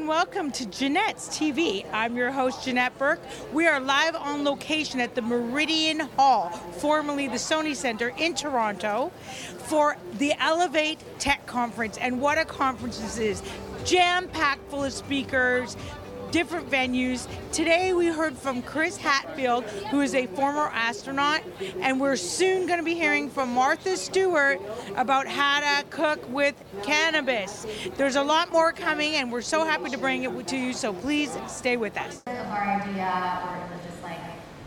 welcome to Janette's TV. I'm your host, Jeanette Burke. We are live on location at the Meridian Hall, formerly the Sony Center in Toronto, for the Elevate Tech Conference. And what a conference this is! Jam packed full of speakers, different venues. Today we heard from Chris Hadfield, who is a former astronaut, and we're soon going to be hearing from Martha Stewart about how to cook with cannabis. There's a lot more coming, and we're so happy to bring it to you, so please stay with us. Of our idea, or just like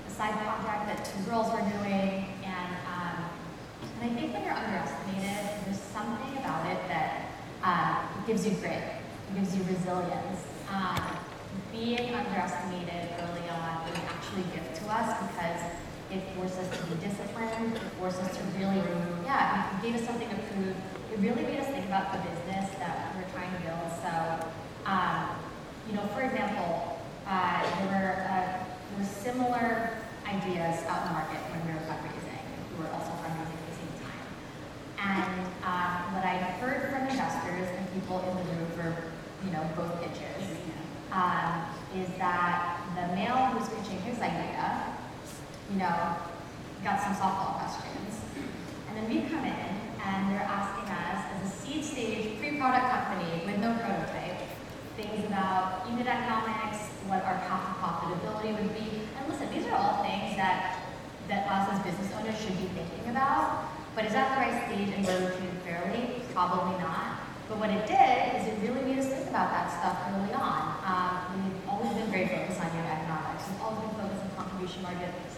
a side project that two girls were doing, and um, and I think when you're underestimated, there's something about it that uh, gives you grit, gives you resilience. Um, being underestimated early on was actually a gift to us because it forced us to be disciplined, it forced us to really, yeah, it gave us something to prove. It really made us think about the business that we were trying to build. So, um, you know, for example, uh, there were uh, there were similar ideas out in the market when we were fundraising. We were also fundraising at the same time. And um, what I heard from investors and people in the room for, you know, both is that the male who's pitching his idea, you know, got some softball questions. And then we come in and they're asking us, as a seed stage pre-product company with no prototype, things about unit economics, what our path to profitability would be. And listen, these are all things that, that us as business owners should be thinking about. But is that the right stage and where we're treated fairly? Probably not. But what it did is it really made us think about that stuff early on. Um, very focused on economics. We've always been focused on contribution margins.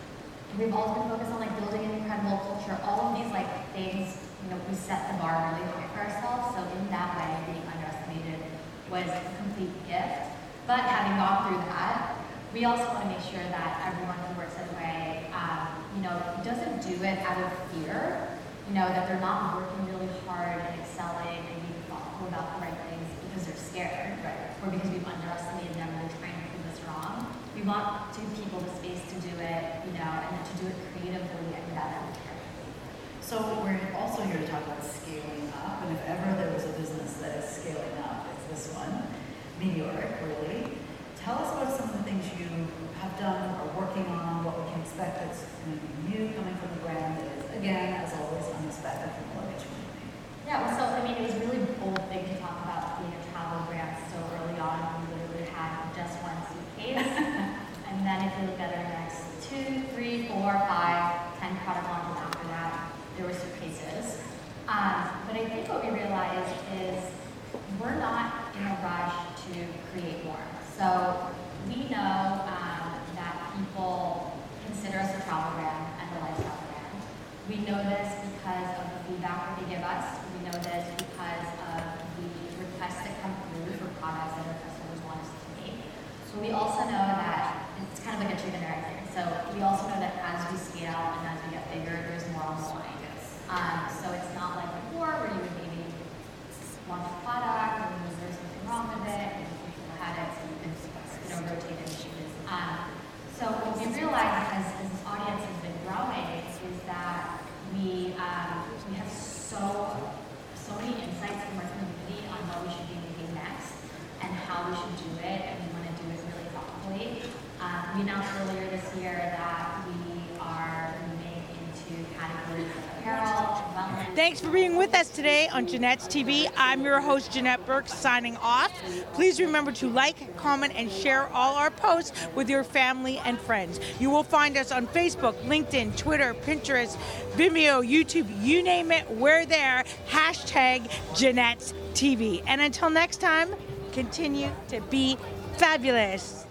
We've always been focused on like building an incredible culture. All of these like things, you know, we set the bar really high for ourselves. So in that way, being underestimated was a complete gift. But having gone through that, we also want to make sure that everyone who works at Away, um, you know, doesn't do it out of fear. You know, that they're not working really hard and excelling and being thoughtful about the right things because they're scared, right? Or because we've underestimated them and they're trying wrong. We want to give people the space to do it, you know, and to do it creatively and without any fear. So we're also here to talk about scaling up, and if ever there was a business that is scaling up, it's this one, meteoric, really. Tell us about some of the things you have done or working on, what we can expect that's going to be new coming from the brand that is, again, as always, unexpected from the luggage company. Yeah, well, so I mean, it was really bold thing to talk about being a travel brand so early on. We literally had just one suitcase, and then if you look at our next two, three, four, five, ten product launches after that, there were suitcases. Um, but I think what we realized is we're not in a rush to create more. So we know um, that people consider us a travel brand and a lifestyle brand. We know this because of the feedback that they give us. We know this because of the requests that come through for products that our customers want us to make. So we also know that it's kind of like a chicken and egg thing. So we also know that as we scale and as we get bigger, there's more on the line. Um, so it's not like before where you would maybe launch a product and there's something wrong with it and people had it, so you can you know rotate and changes. Um, so what we realized as, as this audience has been growing is that we um, we have so so many insights from our community on what we should be making next and how we should do it, and we want to do it really thoughtfully. Um, we announced earlier this year that we are moving into categories of apparel. Thanks for being with us today on Janette's TV. I'm your host, Jeanette Burke, signing off. Please remember to like, comment, and share all our posts with your family and friends. You will find us on Facebook, LinkedIn, Twitter, Pinterest, Vimeo, YouTube, you name it, we're there. Hashtag Janette's TV. And until next time, continue to be fabulous.